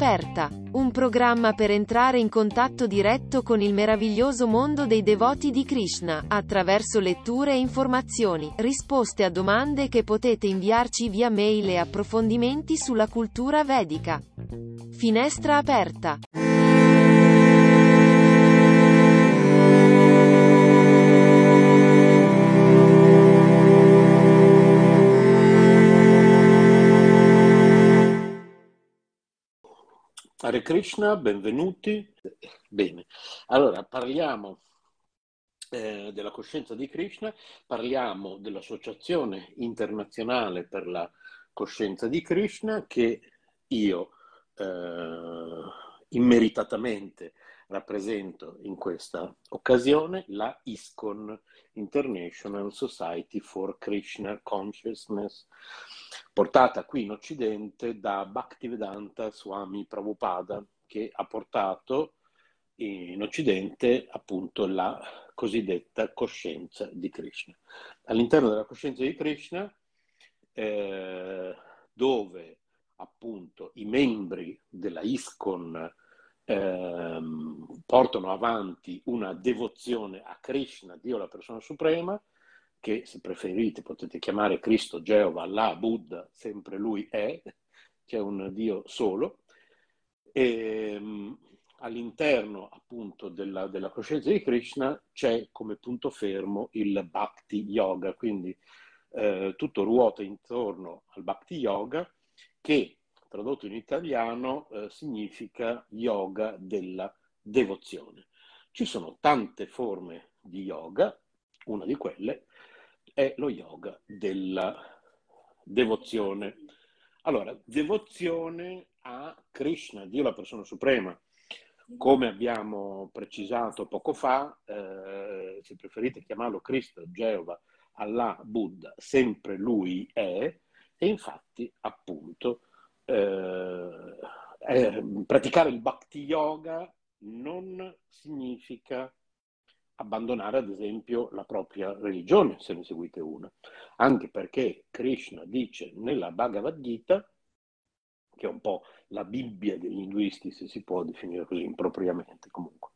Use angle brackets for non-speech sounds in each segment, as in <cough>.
Aperta, un programma per entrare in contatto diretto con il meraviglioso mondo dei devoti di Krishna, attraverso letture e informazioni, risposte a domande che potete inviarci via mail e approfondimenti sulla cultura vedica. Finestra aperta. Hare Krishna, benvenuti. Bene, allora parliamo eh, della coscienza di Krishna, parliamo dell'Associazione internazionale per la coscienza di Krishna che io eh, immeritatamente rappresento in questa occasione, la ISKCON, International Society for Krishna Consciousness portata qui in Occidente da Bhaktivedanta Swami Prabhupada, che ha portato in Occidente appunto la cosiddetta coscienza di Krishna. All'interno della coscienza di Krishna, eh, dove appunto i membri della ISKCON eh, portano avanti una devozione a Krishna, Dio la persona suprema, che se preferite potete chiamare Cristo, Geova, Allah, Buddha, sempre lui è, c'è un Dio solo. E, um, all'interno appunto della, della, coscienza di Krishna c'è come punto fermo il Bhakti Yoga, quindi eh, tutto ruota intorno al Bhakti Yoga che tradotto in italiano eh, significa yoga della devozione. Ci sono tante forme di yoga, una di quelle è lo yoga della devozione. Allora, devozione a Krishna, Dio la persona suprema. Come abbiamo precisato poco fa, eh, se preferite chiamarlo Cristo, Geova, Allah, Buddha, sempre lui è, e infatti appunto eh, eh, praticare il bhakti yoga non significa abbandonare ad esempio la propria religione, se ne seguite una, anche perché Krishna dice nella Bhagavad Gita, che è un po' la Bibbia degli induisti, se si può definire così impropriamente comunque.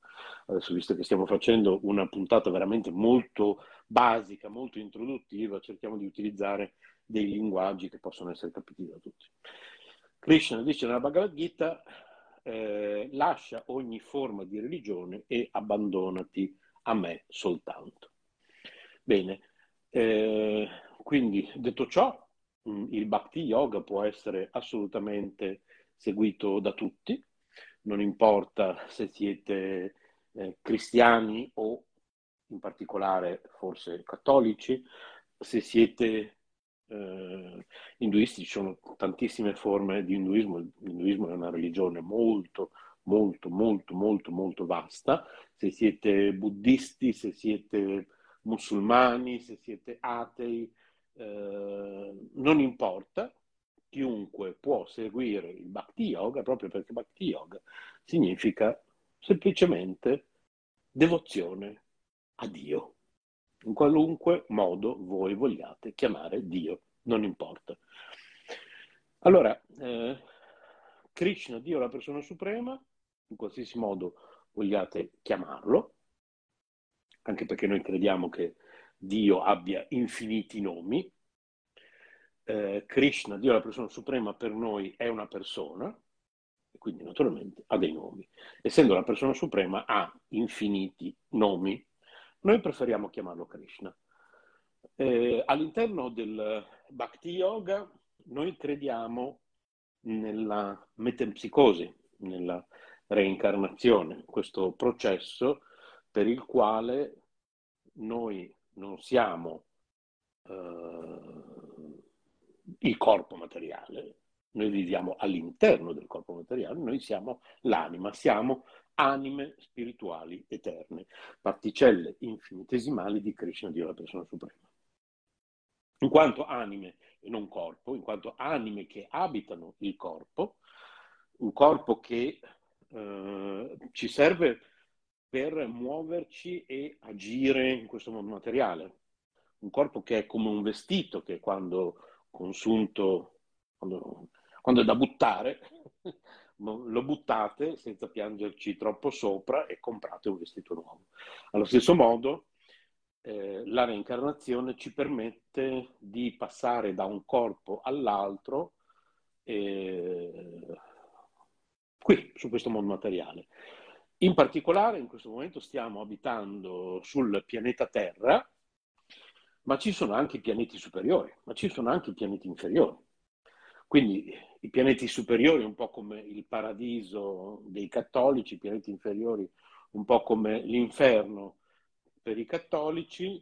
Adesso, visto che stiamo facendo una puntata veramente molto basica, molto introduttiva, cerchiamo di utilizzare dei linguaggi che possono essere capiti da tutti. Krishna dice nella Bhagavad Gita, eh, lascia ogni forma di religione e abbandonati a me soltanto. Bene, eh, quindi detto ciò, mm, il Bhakti Yoga può essere assolutamente seguito da tutti, non importa se siete eh, cristiani o in particolare forse cattolici, se siete eh, induisti, ci sono tantissime forme di induismo, l'induismo è una religione molto, molto, molto, molto, molto vasta. Se siete buddisti, se siete musulmani, se siete atei, eh, non importa, chiunque può seguire il Bhakti Yoga proprio perché Bhakti Yoga significa semplicemente devozione a Dio. In qualunque modo voi vogliate chiamare Dio, non importa. Allora, eh, Krishna, Dio la persona suprema, in qualsiasi modo vogliate chiamarlo, anche perché noi crediamo che Dio abbia infiniti nomi. Eh, Krishna, Dio la persona suprema, per noi è una persona, e quindi naturalmente ha dei nomi. Essendo la persona suprema ha infiniti nomi. Noi preferiamo chiamarlo Krishna. Eh, all'interno del Bhakti Yoga noi crediamo nella metempsicosi, nella reincarnazione, questo processo per il quale noi non siamo eh, il corpo materiale, noi viviamo all'interno del corpo materiale, noi siamo l'anima, siamo anime spirituali eterne, particelle infinitesimali di Krishna, Dio la persona suprema. In quanto anime e non corpo, in quanto anime che abitano il corpo, un corpo che eh, ci serve per muoverci e agire in questo mondo materiale. Un corpo che è come un vestito che quando consunto, quando, quando è da buttare, lo buttate senza piangerci troppo sopra e comprate un vestito nuovo. Allo stesso modo, eh, la reincarnazione ci permette di passare da un corpo all'altro eh, qui, su questo mondo materiale. In particolare, in questo momento stiamo abitando sul pianeta Terra, ma ci sono anche pianeti superiori, ma ci sono anche pianeti inferiori. Quindi i pianeti superiori, un po' come il paradiso dei cattolici, i pianeti inferiori, un po' come l'inferno per i cattolici.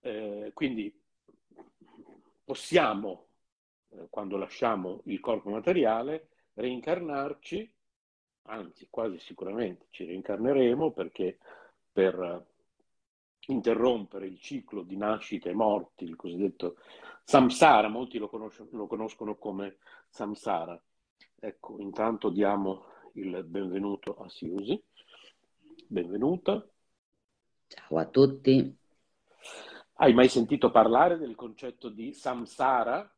Eh, quindi possiamo, eh, quando lasciamo il corpo materiale, reincarnarci anzi quasi sicuramente ci reincarneremo perché per interrompere il ciclo di nascite e morti, il cosiddetto samsara, molti lo, conoscono, lo conoscono come samsara. Ecco, intanto diamo il benvenuto a Siusi. Benvenuta. Ciao a tutti. Hai mai sentito parlare del concetto di samsara?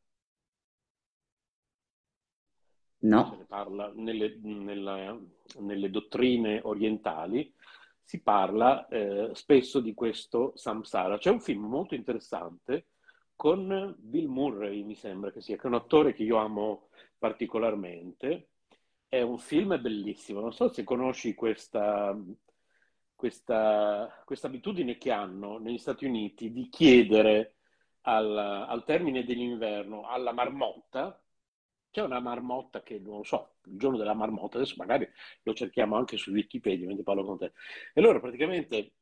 No. Se ne parla nelle, nella, nelle dottrine orientali, si parla eh, spesso di questo samsara. C'è un film molto interessante con Bill Murray, mi sembra che sia, che è un attore che io amo particolarmente. È un film bellissimo, non so se conosci questa, questa, questa abitudine che hanno negli Stati Uniti di chiedere al, al termine dell'inverno alla marmotta c'è una marmotta che non lo so, il giorno della marmotta, adesso magari lo cerchiamo anche su Wikipedia mentre parlo con te. E loro praticamente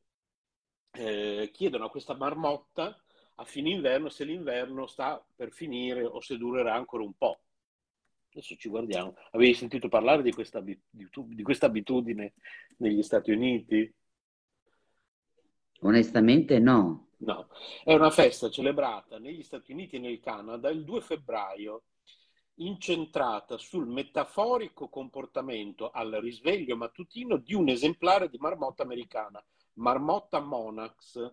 eh, chiedono a questa marmotta a fine inverno se l'inverno sta per finire o se durerà ancora un po'. Adesso ci guardiamo. Avevi sentito parlare di questa, di, di questa abitudine negli Stati Uniti? Onestamente no. No, è una festa celebrata negli Stati Uniti e nel Canada il 2 febbraio incentrata sul metaforico comportamento al risveglio mattutino di un esemplare di marmotta americana, Marmotta monax,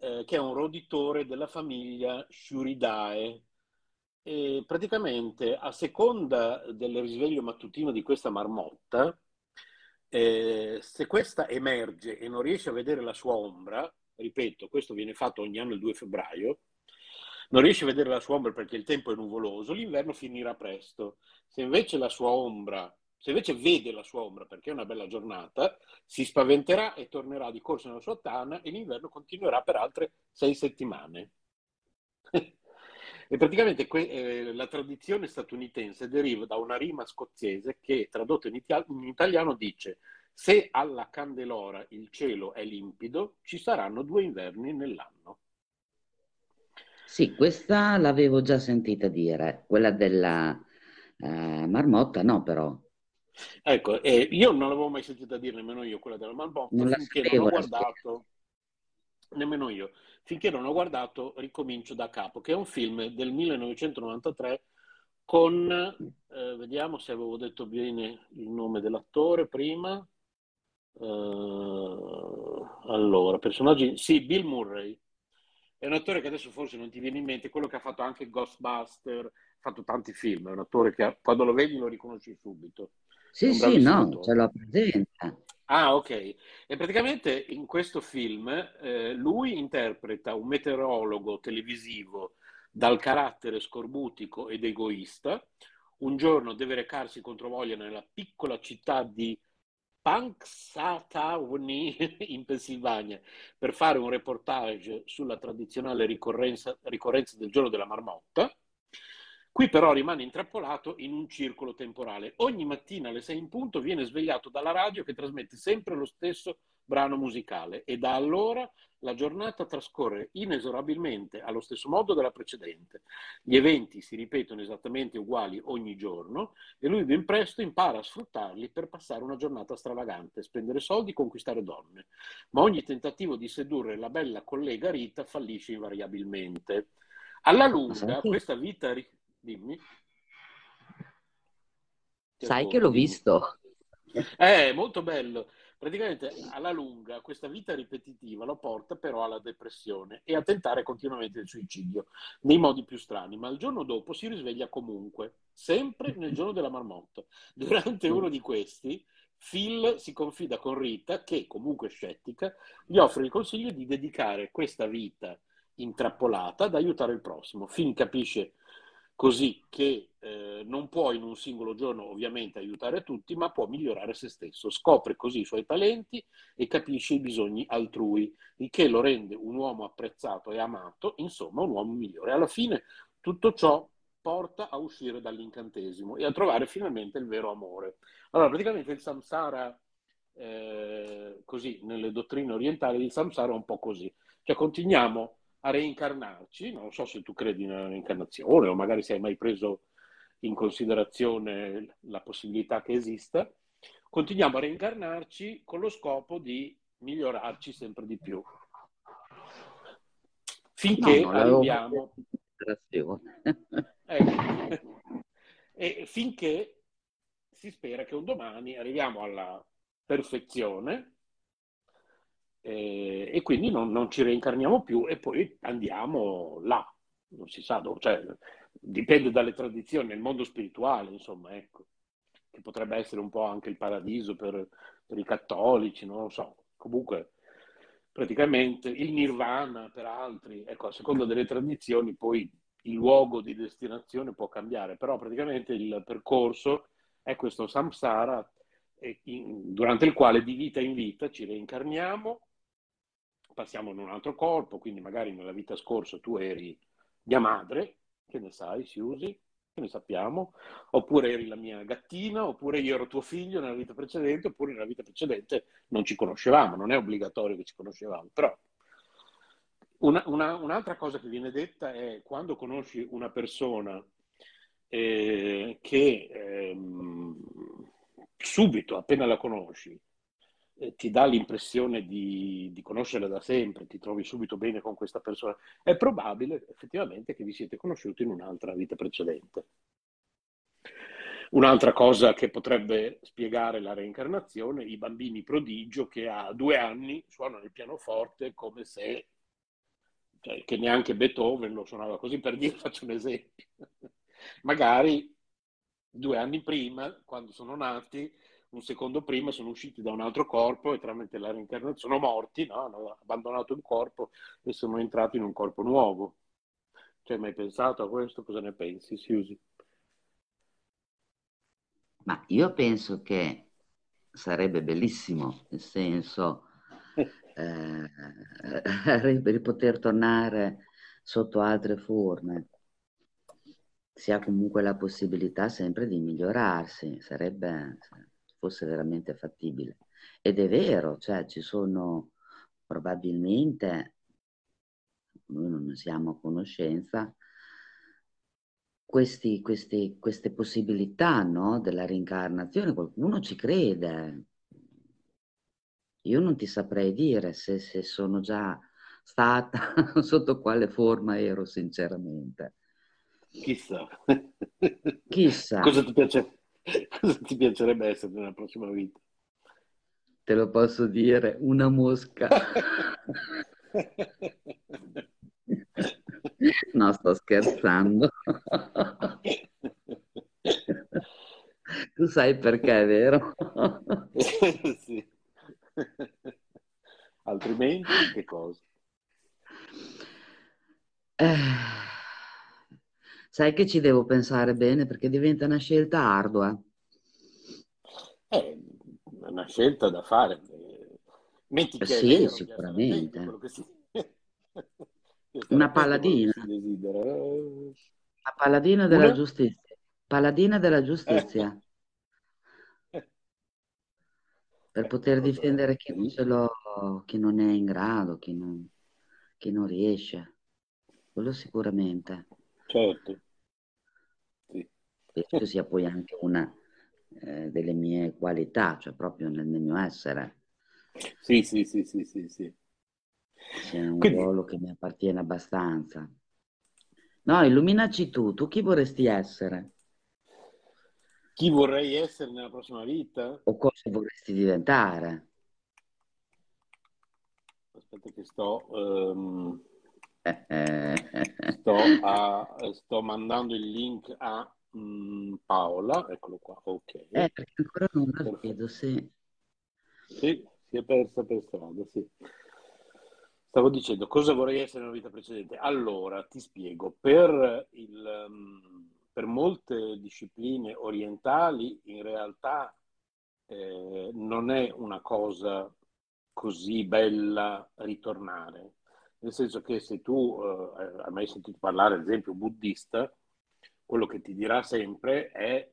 eh, che è un roditore della famiglia Shuridae. E praticamente a seconda del risveglio mattutino di questa marmotta, eh, se questa emerge e non riesce a vedere la sua ombra, ripeto, questo viene fatto ogni anno il 2 febbraio, non riesce a vedere la sua ombra perché il tempo è nuvoloso, l'inverno finirà presto. Se invece la sua ombra, se invece vede la sua ombra perché è una bella giornata, si spaventerà e tornerà di corsa nella sua tana e l'inverno continuerà per altre sei settimane. <laughs> e praticamente que- eh, la tradizione statunitense deriva da una rima scozzese che, tradotta in, iti- in italiano, dice se alla candelora il cielo è limpido, ci saranno due inverni nell'anno. Sì, questa l'avevo già sentita dire, quella della eh, marmotta no però. Ecco, eh, io non l'avevo mai sentita dire nemmeno io quella della marmotta, non finché non ho guardato, nemmeno io, finché non ho guardato Ricomincio da capo, che è un film del 1993 con, eh, vediamo se avevo detto bene il nome dell'attore prima, uh, allora, personaggi, sì, Bill Murray, è un attore che adesso forse non ti viene in mente, quello che ha fatto anche Ghostbuster, ha fatto tanti film, è un attore che quando lo vedi lo riconosci subito. Sì, sì, no, ce l'ho presente. Ah, ok. E praticamente in questo film eh, lui interpreta un meteorologo televisivo dal carattere scorbutico ed egoista. Un giorno deve recarsi contro voglia nella piccola città di Punxsutawney <laughs> in Pennsylvania per fare un reportage sulla tradizionale ricorrenza, ricorrenza del giorno della marmotta. Qui però rimane intrappolato in un circolo temporale. Ogni mattina alle 6 in punto viene svegliato dalla radio che trasmette sempre lo stesso brano musicale e da allora la giornata trascorre inesorabilmente allo stesso modo della precedente. Gli eventi si ripetono esattamente uguali ogni giorno e lui ben presto impara a sfruttarli per passare una giornata stravagante, spendere soldi, conquistare donne. Ma ogni tentativo di sedurre la bella collega Rita fallisce invariabilmente. Alla lunga, questa vita... Dimmi. Sai che l'ho visto. È molto bello. Praticamente alla lunga questa vita ripetitiva lo porta però alla depressione e a tentare continuamente il suicidio nei modi più strani, ma il giorno dopo si risveglia comunque, sempre nel giorno della marmotta. Durante uno di questi Phil si confida con Rita, che comunque scettica, gli offre il consiglio di dedicare questa vita intrappolata ad aiutare il prossimo. Phil capisce così che eh, non può in un singolo giorno ovviamente aiutare tutti, ma può migliorare se stesso. Scopre così i suoi talenti e capisce i bisogni altrui, il che lo rende un uomo apprezzato e amato, insomma un uomo migliore. Alla fine tutto ciò porta a uscire dall'incantesimo e a trovare finalmente il vero amore. Allora, praticamente il samsara, eh, così, nelle dottrine orientali, il samsara è un po' così. Cioè continuiamo a reincarnarci, non so se tu credi nella reincarnazione o magari se hai mai preso in considerazione la possibilità che esista, continuiamo a reincarnarci con lo scopo di migliorarci sempre di più. Finché no, arriviamo... ecco. <laughs> e finché si spera che un domani arriviamo alla perfezione eh, e quindi non, non, ci reincarniamo più e poi andiamo là, non si sa dove, cioè, dipende dalle tradizioni, nel mondo spirituale, insomma, ecco, che potrebbe essere un po' anche il paradiso per, per i cattolici, non lo so, comunque praticamente il nirvana per altri, ecco, a seconda delle tradizioni poi il luogo di destinazione può cambiare, però praticamente il percorso è questo samsara durante il quale di vita in vita ci reincarniamo passiamo in un altro corpo, quindi magari nella vita scorsa tu eri mia madre, che ne sai, si usi, che ne sappiamo, oppure eri la mia gattina, oppure io ero tuo figlio nella vita precedente, oppure nella vita precedente non ci conoscevamo, non è obbligatorio che ci conoscevamo, però una, una, un'altra cosa che viene detta è quando conosci una persona eh, che eh, subito, appena la conosci, eh, ti dà l'impressione di, di conoscerla da sempre, ti trovi subito bene con questa persona, è probabile effettivamente che vi siete conosciuti in un'altra vita precedente. Un'altra cosa che potrebbe spiegare la reincarnazione, i bambini prodigio che a due anni suonano il pianoforte come se, cioè, che neanche Beethoven lo suonava così, per dire, <laughs> faccio un esempio. Magari due anni prima, quando sono nati, un secondo prima sono usciti da un altro corpo e tramite la reincarnazione sono morti, no? hanno abbandonato il corpo e sono entrati in un corpo nuovo. Cioè, hai mai pensato a questo? Cosa ne pensi, Siusi? Ma io penso che sarebbe bellissimo, nel senso <laughs> eh, <laughs> per poter tornare sotto altre forme. Si ha comunque la possibilità sempre di migliorarsi, sarebbe fosse veramente fattibile. Ed è vero, cioè ci sono probabilmente, noi non siamo a conoscenza, questi, questi, queste possibilità no, della reincarnazione, qualcuno ci crede. Io non ti saprei dire se, se sono già stata, <laughs> sotto quale forma ero sinceramente. Chissà. Chissà. Cosa ti piace? <laughs> Cosa ti piacerebbe essere nella prossima vita? Te lo posso dire, una mosca. <laughs> no, sto scherzando. <laughs> tu sai perché, è vero? sì. Altrimenti che cosa? Eh sai che ci devo pensare bene perché diventa una scelta ardua. È eh, una scelta da fare. Metti che sì, vero, sicuramente. Si... <laughs> una paladina. La paladina della una? giustizia. Paladina della giustizia. per poter difendere chi non, ce l'ho, chi non è in grado, chi non, chi non riesce. Quello sicuramente. Certo. Questo sia poi anche una eh, delle mie qualità, cioè proprio nel, nel mio essere. Sì, sì, sì, sì, sì, sì. C'è un Quindi... ruolo che mi appartiene abbastanza. No, illuminaci tu, tu chi vorresti essere? Chi vorrei essere nella prossima vita? O cosa vorresti diventare? Aspetta che sto... Um, sto, <laughs> a, sto, mandando il link a um, Paola, eccolo qua, ok. Eh, perché ancora non la vedo, sì. Sì, si è persa per strada, sì. Stavo dicendo, cosa vorrei essere nella vita precedente? Allora, ti spiego, per il... Um, per molte discipline orientali in realtà eh, non è una cosa così bella ritornare. Nel senso che se tu eh, hai mai sentito parlare, ad esempio, buddista, quello che ti dirà sempre è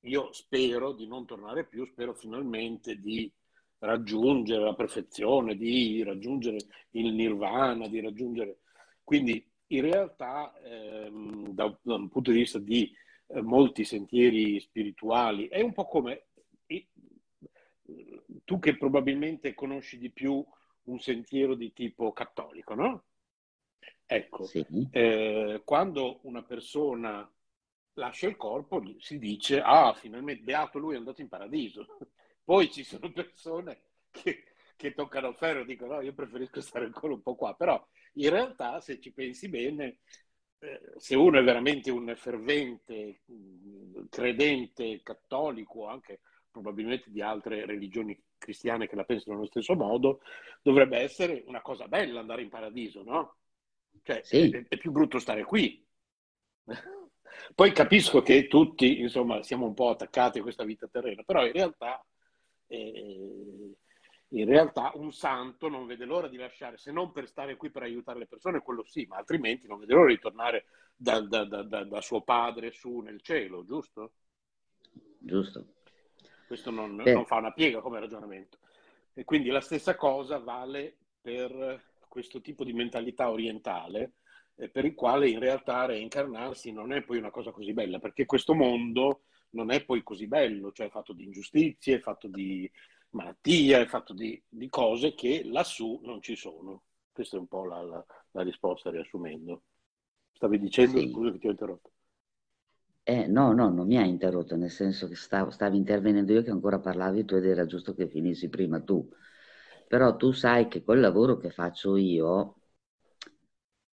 io spero di non tornare più, spero finalmente di raggiungere la perfezione, di raggiungere il nirvana, di raggiungere... Quindi in realtà ehm, da, da, un punto di vista di eh, molti sentieri spirituali è un po' come eh, tu che probabilmente conosci di più un sentiero di tipo cattolico, no? Ecco, sì. eh, quando una persona lascia il corpo si dice, ah, finalmente beato lui è andato in paradiso. <laughs> Poi ci sono persone che, che toccano ferro e dicono, no, io preferisco stare ancora un po' qua, però in realtà, se ci pensi bene, eh, se uno è veramente un fervente, mm, credente, cattolico, anche probabilmente di altre religioni cristiane che la pensano allo stesso modo, dovrebbe essere una cosa bella andare in paradiso, no? Cioè, sì. è, è più brutto stare qui. Poi capisco che tutti, insomma, siamo un po' attaccati a questa vita terrena, però in realtà eh, in realtà un santo non vede l'ora di lasciare, se non per stare qui per aiutare le persone, quello sì, ma altrimenti non vede l'ora di tornare da, da, da, da suo padre su nel cielo, giusto? Giusto. Questo non, non, fa una piega come ragionamento. E quindi la stessa cosa vale per questo tipo di mentalità orientale, eh, per il quale in realtà reincarnarsi non è poi una cosa così bella, perché questo mondo non è poi così bello, cioè è fatto di ingiustizie, è fatto di malattia, è fatto di, di, cose che lassù non ci sono. Questa è un po' la, la, la risposta riassumendo. Stavi dicendo, sì. scusa che ti ho interrotto. Eh, no, no, non mi ha interrotto, nel senso che stavo, stavi intervenendo io che ancora parlavi tu ed era giusto che finissi prima tu. Però tu sai che col lavoro che faccio io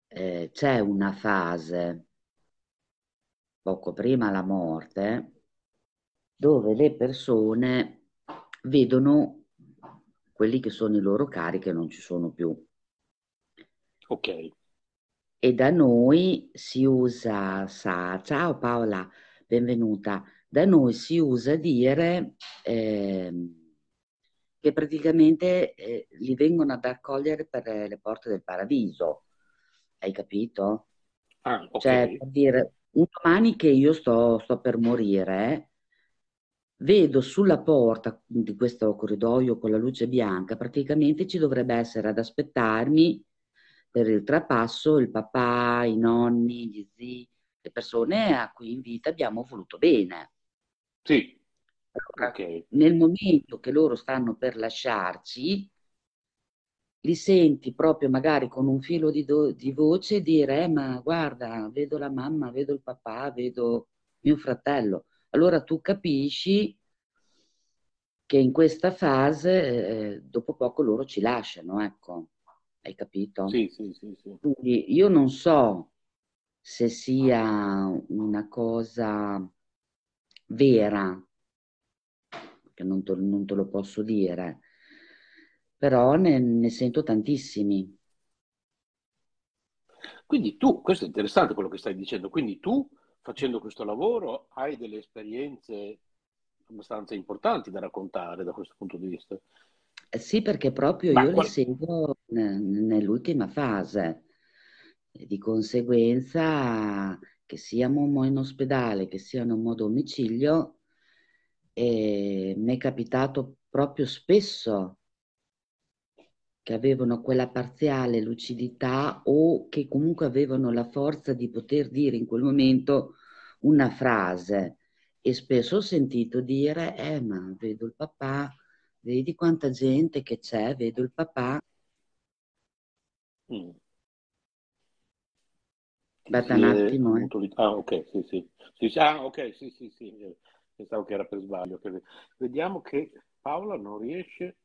eh, c'è una fase, poco prima la morte, dove le persone vedono quelli che sono i loro cari che non ci sono più. Ok. E da noi si usa, sa, ciao Paola, benvenuta, da noi si usa dire eh, che praticamente eh, li vengono ad accogliere per le porte del paradiso. Hai capito? Ah, okay. Cioè, per dire, un domani che io sto, sto per morire, vedo sulla porta di questo corridoio con la luce bianca, praticamente ci dovrebbe essere ad aspettarmi per il trapasso il papà, i nonni, gli zii, le persone a cui in vita abbiamo voluto bene. Sì. Allora, okay. Nel momento che loro stanno per lasciarci, li senti proprio magari con un filo di, do- di voce dire, eh, ma guarda, vedo la mamma, vedo il papà, vedo mio fratello allora tu capisci che in questa fase, eh, dopo poco loro ci lasciano, ecco, hai capito? Sì, sì, sì, sì. Quindi io non so se sia una cosa vera, che non te, non te lo posso dire, però ne, ne sento tantissimi. Quindi tu, questo è interessante quello che stai dicendo, quindi tu facendo questo lavoro hai delle esperienze abbastanza importanti da raccontare da questo punto di vista. Eh sì, perché proprio Ma io qual... li seguo nell'ultima fase. Di conseguenza, che siamo in ospedale, che siano a domicilio, mi è capitato proprio spesso che avevano quella parziale lucidità o che comunque avevano la forza di poter dire in quel momento una frase e spesso ho sentito dire eh ma vedo il papà vedi quanta gente che c'è vedo il papà mm. aspetta un attimo eh. ah ok sì sì, sì, sì. ah ok sì sì sì pensavo che era per sbaglio vediamo che Paola non riesce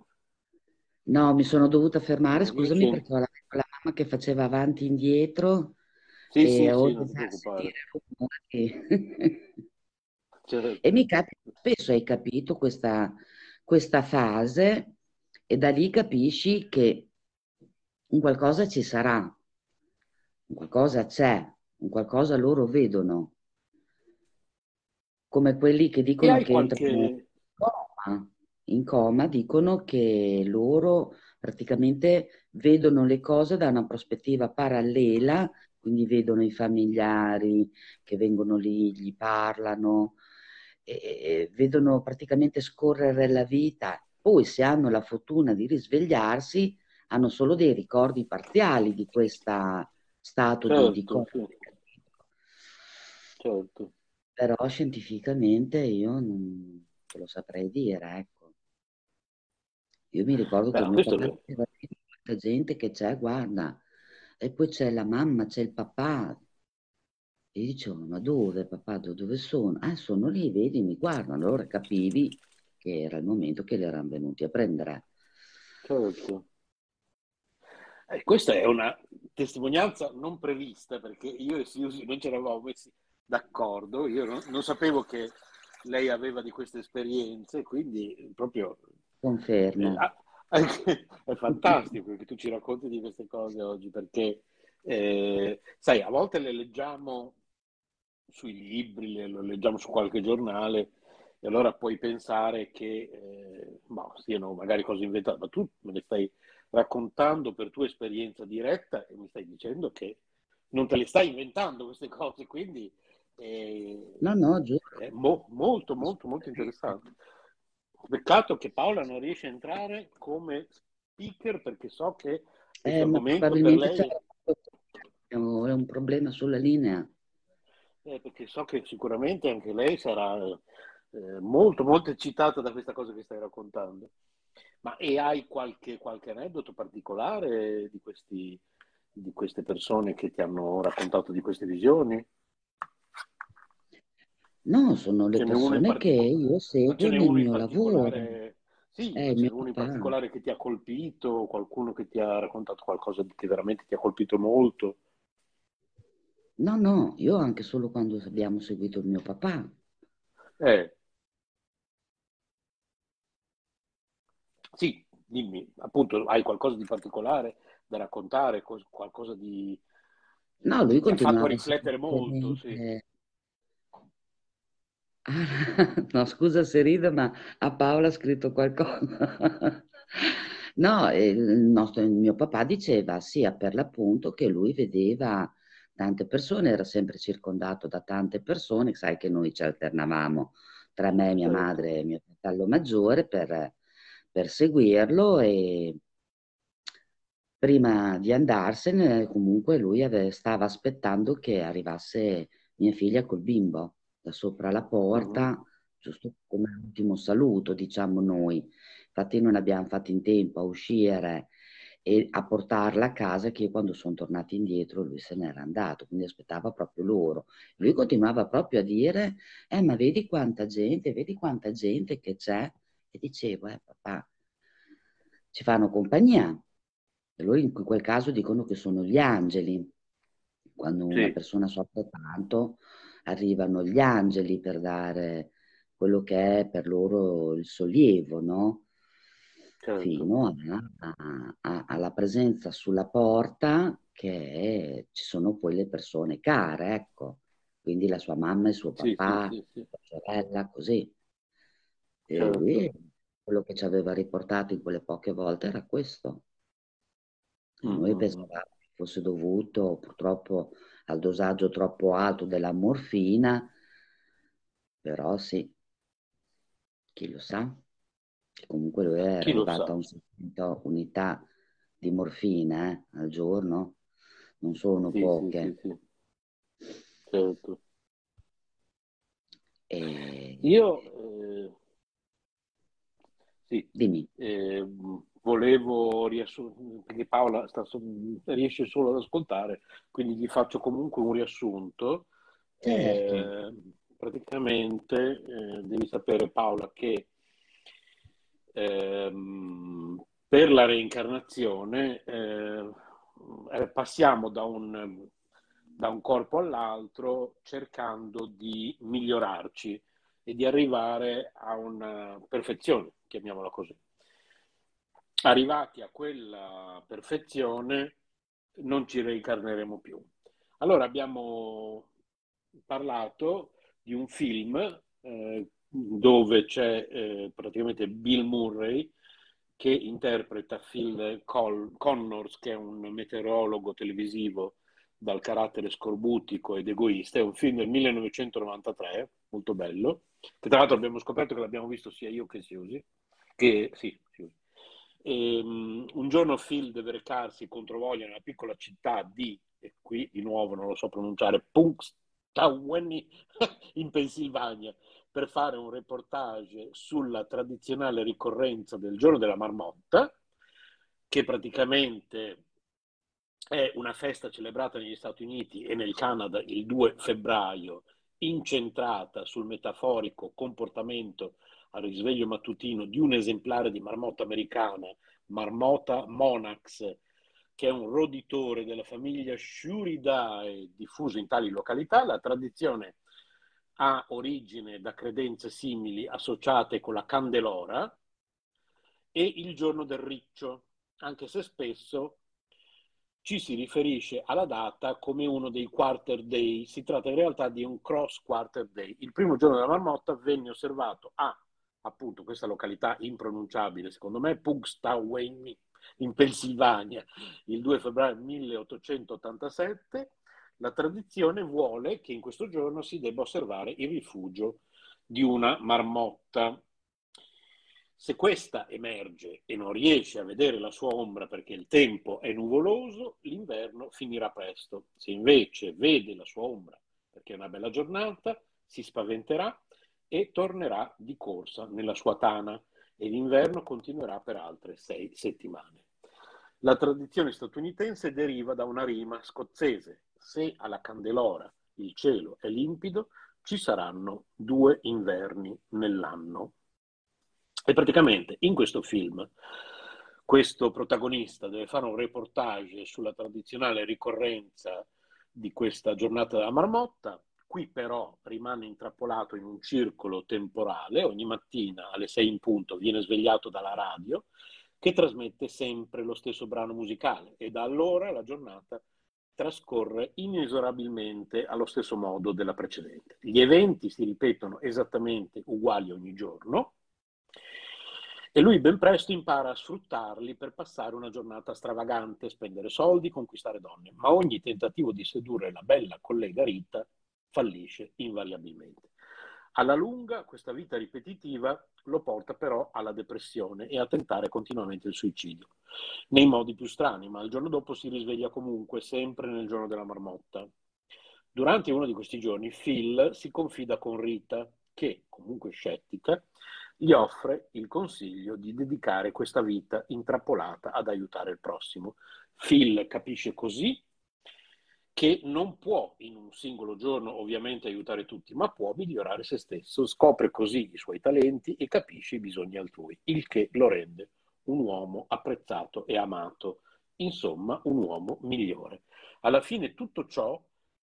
No, mi sono dovuta fermare, scusami, sì. perché ho la, la mamma che faceva avanti e indietro sì, e sì, ho sì, non <laughs> certo. E mi capita spesso, hai capito, questa, questa fase e da lì capisci che un qualcosa ci sarà, un qualcosa c'è, un qualcosa loro vedono, come quelli che dicono che qualche... entrano in coma in coma dicono che loro praticamente vedono le cose da una prospettiva parallela, quindi vedono i familiari che vengono lì, gli parlano, vedono praticamente scorrere la vita. Poi se hanno la fortuna di risvegliarsi, hanno solo dei ricordi parziali di questo stato certo, di, di certo. certo. Però scientificamente io non lo saprei dire, ecco. Io mi ricordo che mio papà diceva quanta gente che c'è, guarda, e poi c'è la mamma, c'è il papà. E io dicevo, ma dove papà, dove sono? Ah, sono lì, vedi, mi guardano. Allora capivi che era il momento che li erano venuti a prendere. Certo. Eh, questa è una testimonianza non prevista perché io e Siusi non ci eravamo messi d'accordo, io non, non, sapevo che lei aveva di queste esperienze, quindi proprio Confermo. Eh, è fantastico che tu ci racconti di queste cose oggi perché, eh, sai, a volte le leggiamo sui libri, le, le, leggiamo su qualche giornale e allora puoi pensare che eh, boh, siano magari cose inventate, ma tu me le stai raccontando per tua esperienza diretta e mi stai dicendo che non te le stai inventando queste cose, quindi eh, no, no, è mo- molto, molto, molto interessante. Peccato che Paola non riesce a entrare come speaker perché so che eh, per lei... È un problema sulla linea. Eh, perché so che sicuramente anche lei sarà eh, molto, molto eccitata da questa cosa che stai raccontando. Ma e hai qualche, qualche aneddoto particolare di, questi, di queste persone che ti hanno raccontato di queste visioni? No, sono le persone che io seguo nel mio lavoro. Sì, eh, c'è uno in particolare che ti ha colpito, qualcuno che ti ha raccontato qualcosa che veramente ti ha colpito molto. No, no, io anche solo quando abbiamo seguito il mio papà. Eh. Sì, dimmi, appunto, hai qualcosa di particolare da raccontare, qualcosa di... No, lui ha fatto riflettere molto, sì. <laughs> No, scusa se rido, ma a Paola ha scritto qualcosa. <laughs> No, il, nostro, il mio papà diceva sia per l'appunto che lui vedeva tante persone, era sempre circondato da tante persone, sai che noi ci alternavamo tra me, mia certo. madre e mio fratello maggiore per, per seguirlo e prima di andarsene comunque lui ave, stava aspettando che arrivasse mia figlia col bimbo da sopra la porta, uh-huh. giusto come ultimo saluto, diciamo noi. Infatti non abbiamo fatto in tempo a uscire e a portarla a casa che quando sono tornati indietro lui se n'era andato, quindi aspettava proprio loro. Lui continuava proprio a dire, eh ma vedi quanta gente, vedi quanta gente che c'è. E dicevo, eh papà, ci fanno compagnia. E loro in quel caso dicono che sono gli angeli. Quando sì. una persona soffre tanto, arrivano gli angeli per dare quello che è per loro il sollievo, no? Certo. Fino a, a, alla presenza sulla porta che ci sono poi le persone care, ecco. Quindi la sua mamma e suo papà, sì, sì, sua sorella, così. E certo. lui, quello che ci aveva riportato in quelle poche volte era questo. Mm-hmm. Noi pensavamo che fosse dovuto purtroppo al dosaggio troppo alto della morfina, però sì, chi lo sa. Comunque lui è arrivato a un 600 unità di morfina eh, al giorno, non sono sì, poche. Sì, sì, certo. E... Io sì, Dimmi. Eh, volevo riassumere, perché Paola sta, riesce solo ad ascoltare, quindi gli faccio comunque un riassunto. Certo. Eh, praticamente eh, devi sapere Paola che ehm, per la reincarnazione eh, eh, passiamo da un, da un corpo all'altro cercando di migliorarci e di arrivare a una perfezione, chiamiamola così. Arrivati a quella perfezione non ci reincarneremo più. Allora abbiamo parlato di un film eh, dove c'è eh, praticamente Bill Murray che interpreta Phil Connors, che è un meteorologo televisivo dal carattere scorbutico ed egoista. È un film del 1993, molto bello, che tra l'altro abbiamo scoperto che l'abbiamo visto sia io che Siusi. Che, sì, Siusi. E, um, un giorno Phil deve recarsi contro voglia nella piccola città di, e qui di nuovo non lo so pronunciare, Punxsutawney <laughs> in Pennsylvania per fare un reportage sulla tradizionale ricorrenza del giorno della marmotta, che praticamente è una festa celebrata negli Stati Uniti e nel Canada il 2 febbraio, incentrata sul metaforico comportamento al risveglio mattutino di un esemplare di marmotta americana, Marmota monax, che è un roditore della famiglia Shuridae diffuso in tali località. La tradizione ha origine da credenze simili associate con la Candelora e il giorno del riccio, anche se spesso ci si riferisce alla data come uno dei quarter day. Si tratta in realtà di un cross quarter day. Il primo giorno della marmotta venne osservato a appunto questa località impronunciabile, secondo me, Pugstaway in Pennsylvania, il 2 febbraio 1887 la tradizione vuole che in questo giorno si debba osservare il rifugio di una marmotta. Se questa emerge e non riesce a vedere la sua ombra perché il tempo è nuvoloso, l'inverno finirà presto. Se invece vede la sua ombra perché è una bella giornata, si spaventerà e tornerà di corsa nella sua tana e l'inverno continuerà per altre sei settimane. La tradizione statunitense deriva da una rima scozzese se alla Candelora il cielo è limpido, ci saranno due inverni nell'anno. E praticamente in questo film questo protagonista deve fare un reportage sulla tradizionale ricorrenza di questa giornata della marmotta. Qui però rimane intrappolato in un circolo temporale, ogni mattina alle sei in punto viene svegliato dalla radio che trasmette sempre lo stesso brano musicale e da allora la giornata trascorre inesorabilmente allo stesso modo della precedente. Gli eventi si ripetono esattamente uguali ogni giorno e lui ben presto impara a sfruttarli per passare una giornata stravagante, spendere soldi, conquistare donne, ma ogni tentativo di sedurre la bella collega Rita fallisce invariabilmente. Alla lunga questa vita ripetitiva lo porta però alla depressione e a tentare continuamente il suicidio, nei modi più strani, ma il giorno dopo si risveglia comunque, sempre nel giorno della marmotta. Durante uno di questi giorni Phil si confida con Rita, che, comunque scettica, gli offre il consiglio di dedicare questa vita intrappolata ad aiutare il prossimo. Phil capisce così che non può in un singolo giorno ovviamente aiutare tutti, ma può migliorare se stesso, scopre così i suoi talenti e capisce i bisogni altrui, il che lo rende un uomo apprezzato e amato, insomma un uomo migliore. Alla fine tutto ciò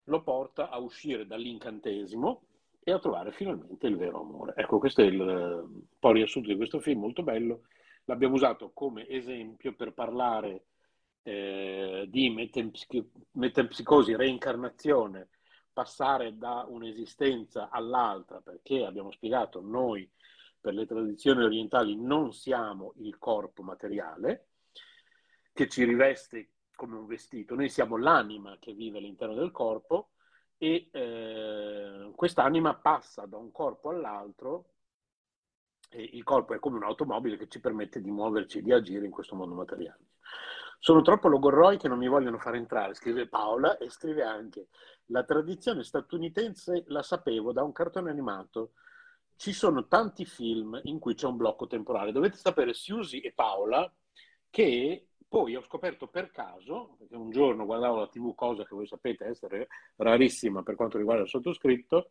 lo porta a uscire dall'incantesimo e a trovare finalmente il vero amore. Ecco, questo è il un po' riassunto di questo film, molto bello. L'abbiamo usato come esempio per parlare eh, di metempsicosi, reincarnazione, passare da un'esistenza all'altra, perché abbiamo spiegato noi per le tradizioni orientali non siamo il corpo materiale che ci riveste come un vestito, noi siamo l'anima che vive all'interno del corpo e eh, quest'anima passa da un corpo all'altro il corpo è come un'automobile che ci permette di muoverci e di agire in questo mondo materiale. Sono troppo logorroi che non mi vogliono far entrare, scrive Paola e scrive anche la tradizione statunitense la sapevo da un cartone animato. Ci sono tanti film in cui c'è un blocco temporale. Dovete sapere, Siusi e Paola, che poi ho scoperto per caso, perché un giorno guardavo la TV, cosa che voi sapete essere rarissima per quanto riguarda il sottoscritto,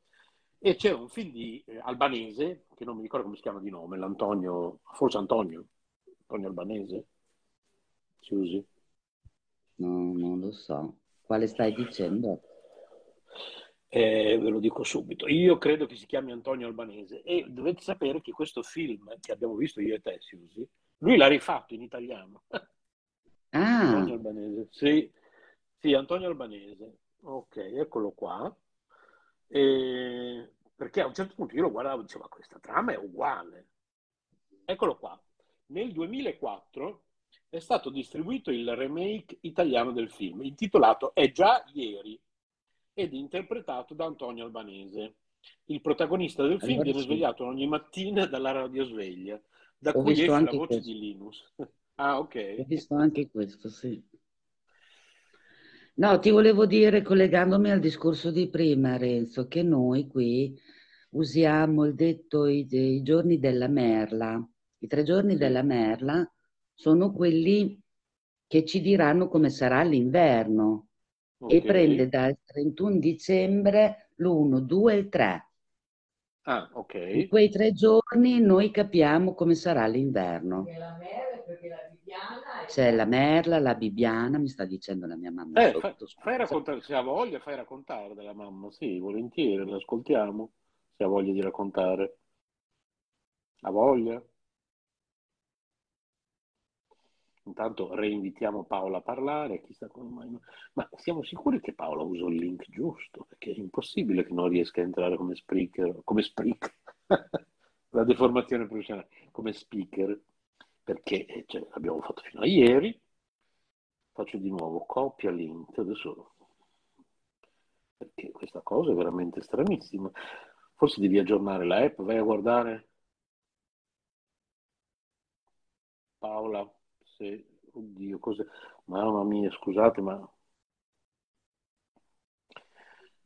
e c'era un film di eh, albanese, che non mi ricordo come si chiama di nome, l'Antonio, forse Antonio, Antonio Albanese, si usi? No, non lo so. Quale stai dicendo? Eh, ve lo dico subito. Io credo che si chiami Antonio Albanese e dovete sapere che questo film che abbiamo visto io e te, Siusi, lui l'ha rifatto in italiano. <laughs> Ah. Antonio Albanese, sì, sì, Antonio Albanese. Ok, eccolo qua. E... Perché a un certo punto io lo guardavo e dicevo, ma questa trama è uguale. Eccolo qua. Nel 2004 è stato distribuito il remake italiano del film, intitolato È già ieri, ed interpretato da Antonio Albanese. Il protagonista del film Allora viene sì. svegliato ogni mattina dalla radiosveglia, da Ho cui esce la voce questo. di Linus. Ah, Ho ok. visto anche questo, sì. No, ti volevo dire, collegandomi al discorso di prima, Renzo, che noi qui usiamo il detto i, i giorni della merla. I tre giorni della merla sono quelli che ci diranno come sarà l'inverno e Ok. prende dal 31 dicembre l'1, 2 e 3. Ah, In ok. quei tre giorni noi capiamo come sarà l'inverno. C'è la merla, la bibbiana, mi sta dicendo la mia mamma Eh, sotto, fai scusa. raccontare, se ha voglia, fai raccontare della mamma. Sì, volentieri, l'ascoltiamo, se ha voglia di raccontare. Ha voglia? Intanto reinvitiamo Paola a parlare, chissà come mai. Ma siamo sicuri che Paola usa il link giusto? Perché è impossibile che non riesca a entrare come speaker, come speaker, <laughs> la deformazione professionale, come speaker, perché cioè, l'abbiamo fatto fino a ieri. Faccio di nuovo copia link, adesso perché questa cosa è veramente stranissima. Forse devi aggiornare la app, vai a guardare Paola, se, oddio, cos'è? Mamma mia, scusate, ma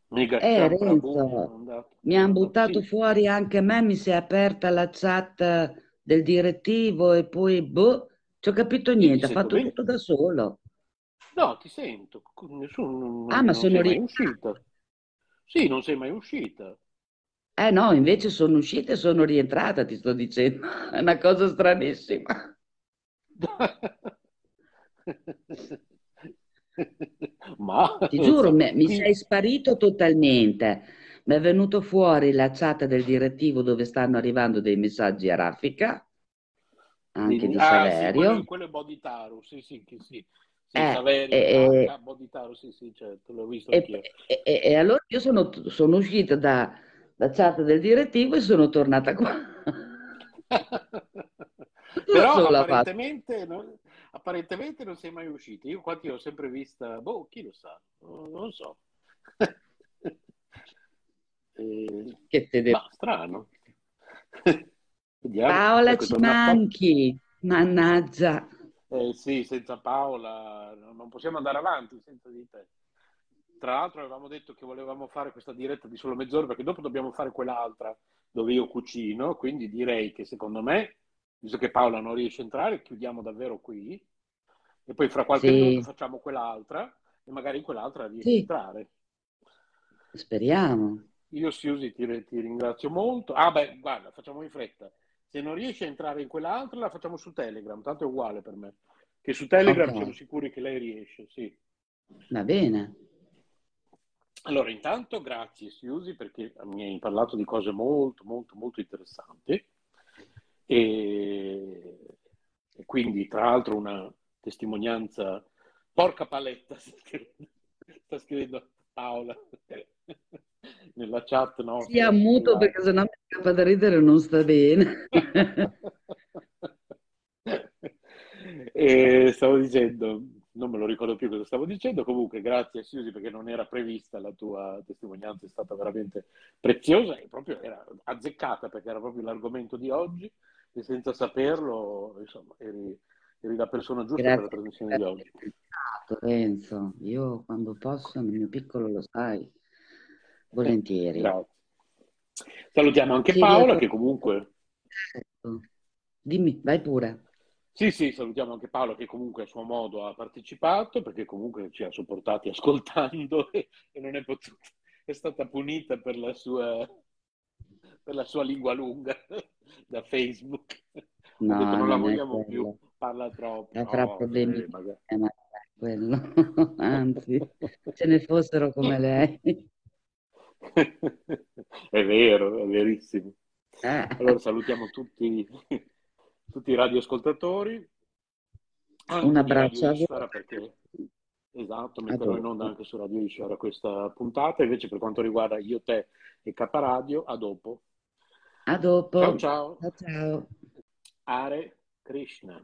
mega Eh, Renzo, mi mi ha hanno buttato sì, fuori anche me, mi si è aperta la chat del direttivo e poi, boh, ci ho capito niente, ha fatto bene, tutto da solo. no, ti sento, nessuno, Ah, non, ma sono rientrata. uscita, sì, non sei mai uscita, Eh no, invece sono uscita e sono rientrata, ti sto dicendo. <laughs> È una cosa stranissima. <laughs> ma Ti giuro, mi qui sei sparito totalmente. Mi è venuto fuori la chat del direttivo dove stanno arrivando dei messaggi a raffica, anche di- ah sì, quello, Saverio. quello è Boditaru, sì, sì, che sì, sì, Eh, Saverio, e, H, Boditaru, sì, sì, certo, l'ho visto e- anch'io. e- e- e allora io sono, sono uscita da, da chat del direttivo e sono tornata qua. <laughs> Però apparentemente, no- apparentemente non sei mai uscita. Io qua ti ho sempre vista, boh, chi lo sa, non non so. <laughs> Eh, Che te devo... ma strano. <laughs> Vediamo, Paola, ecco, ci manchi. Mannaggia. Eh sì, senza Paola no- non possiamo andare avanti senza di te. Tra l'altro avevamo detto che volevamo fare questa diretta di solo mezz'ora perché dopo dobbiamo fare quell'altra dove io cucino, quindi direi che secondo me, visto che Paola non riesce a entrare, chiudiamo davvero qui e poi fra qualche minuto Sì, facciamo quell'altra e magari in quell'altra riesci a sì, entrare. speriamo. Io Siusi ti, ti ringrazio molto. Ah beh, guarda, facciamo in fretta. Se non riesci a entrare in quell'altra la facciamo su Telegram, tanto è uguale per me. Che su Telegram siamo Ok, sicuri che lei riesce, sì. va bene. Allora, intanto grazie Siusi perché mi hai parlato di cose molto, molto, molto interessanti e, e quindi tra l'altro una testimonianza, porca paletta, <laughs> sta scrivendo, sta scrivendo Paola nella chat Sia nostra muto privata. perché sennò mi scappa da ridere non sta bene. <laughs> E stavo dicendo, non me lo ricordo più cosa stavo dicendo, comunque grazie a Susi perché non era prevista la tua testimonianza, è stata veramente preziosa e proprio era azzeccata perché era proprio l'argomento di oggi e senza saperlo, insomma, eri, eri la persona giusta grazie per la trasmissione di oggi. Renzo, io quando posso, nel mio piccolo lo sai, volentieri. Grazie. Salutiamo anche Paola che comunque... Ecco. Dimmi, vai pure. Sì, sì, salutiamo anche Paolo che comunque a suo modo ha partecipato perché comunque ci ha sopportati ascoltando <laughs> e, e non è potuta, è stata punita per la sua, per la sua lingua lunga <laughs> da Facebook. No, detto, non la vogliamo più, parla troppo. Avrà no, problemi, eh, ma quello. <laughs> anzi, ce ne fossero come lei. <laughs> è vero, è verissimo. Eh. Allora salutiamo tutti tutti i radioascoltatori. Un abbraccio a voi. Perché... Esatto, metterò in onda anche su Radio Ishara questa puntata. Invece per quanto riguarda Io, Te e K Radio, a dopo. A dopo. Ciao ciao. Ciao ciao. Are Krishna.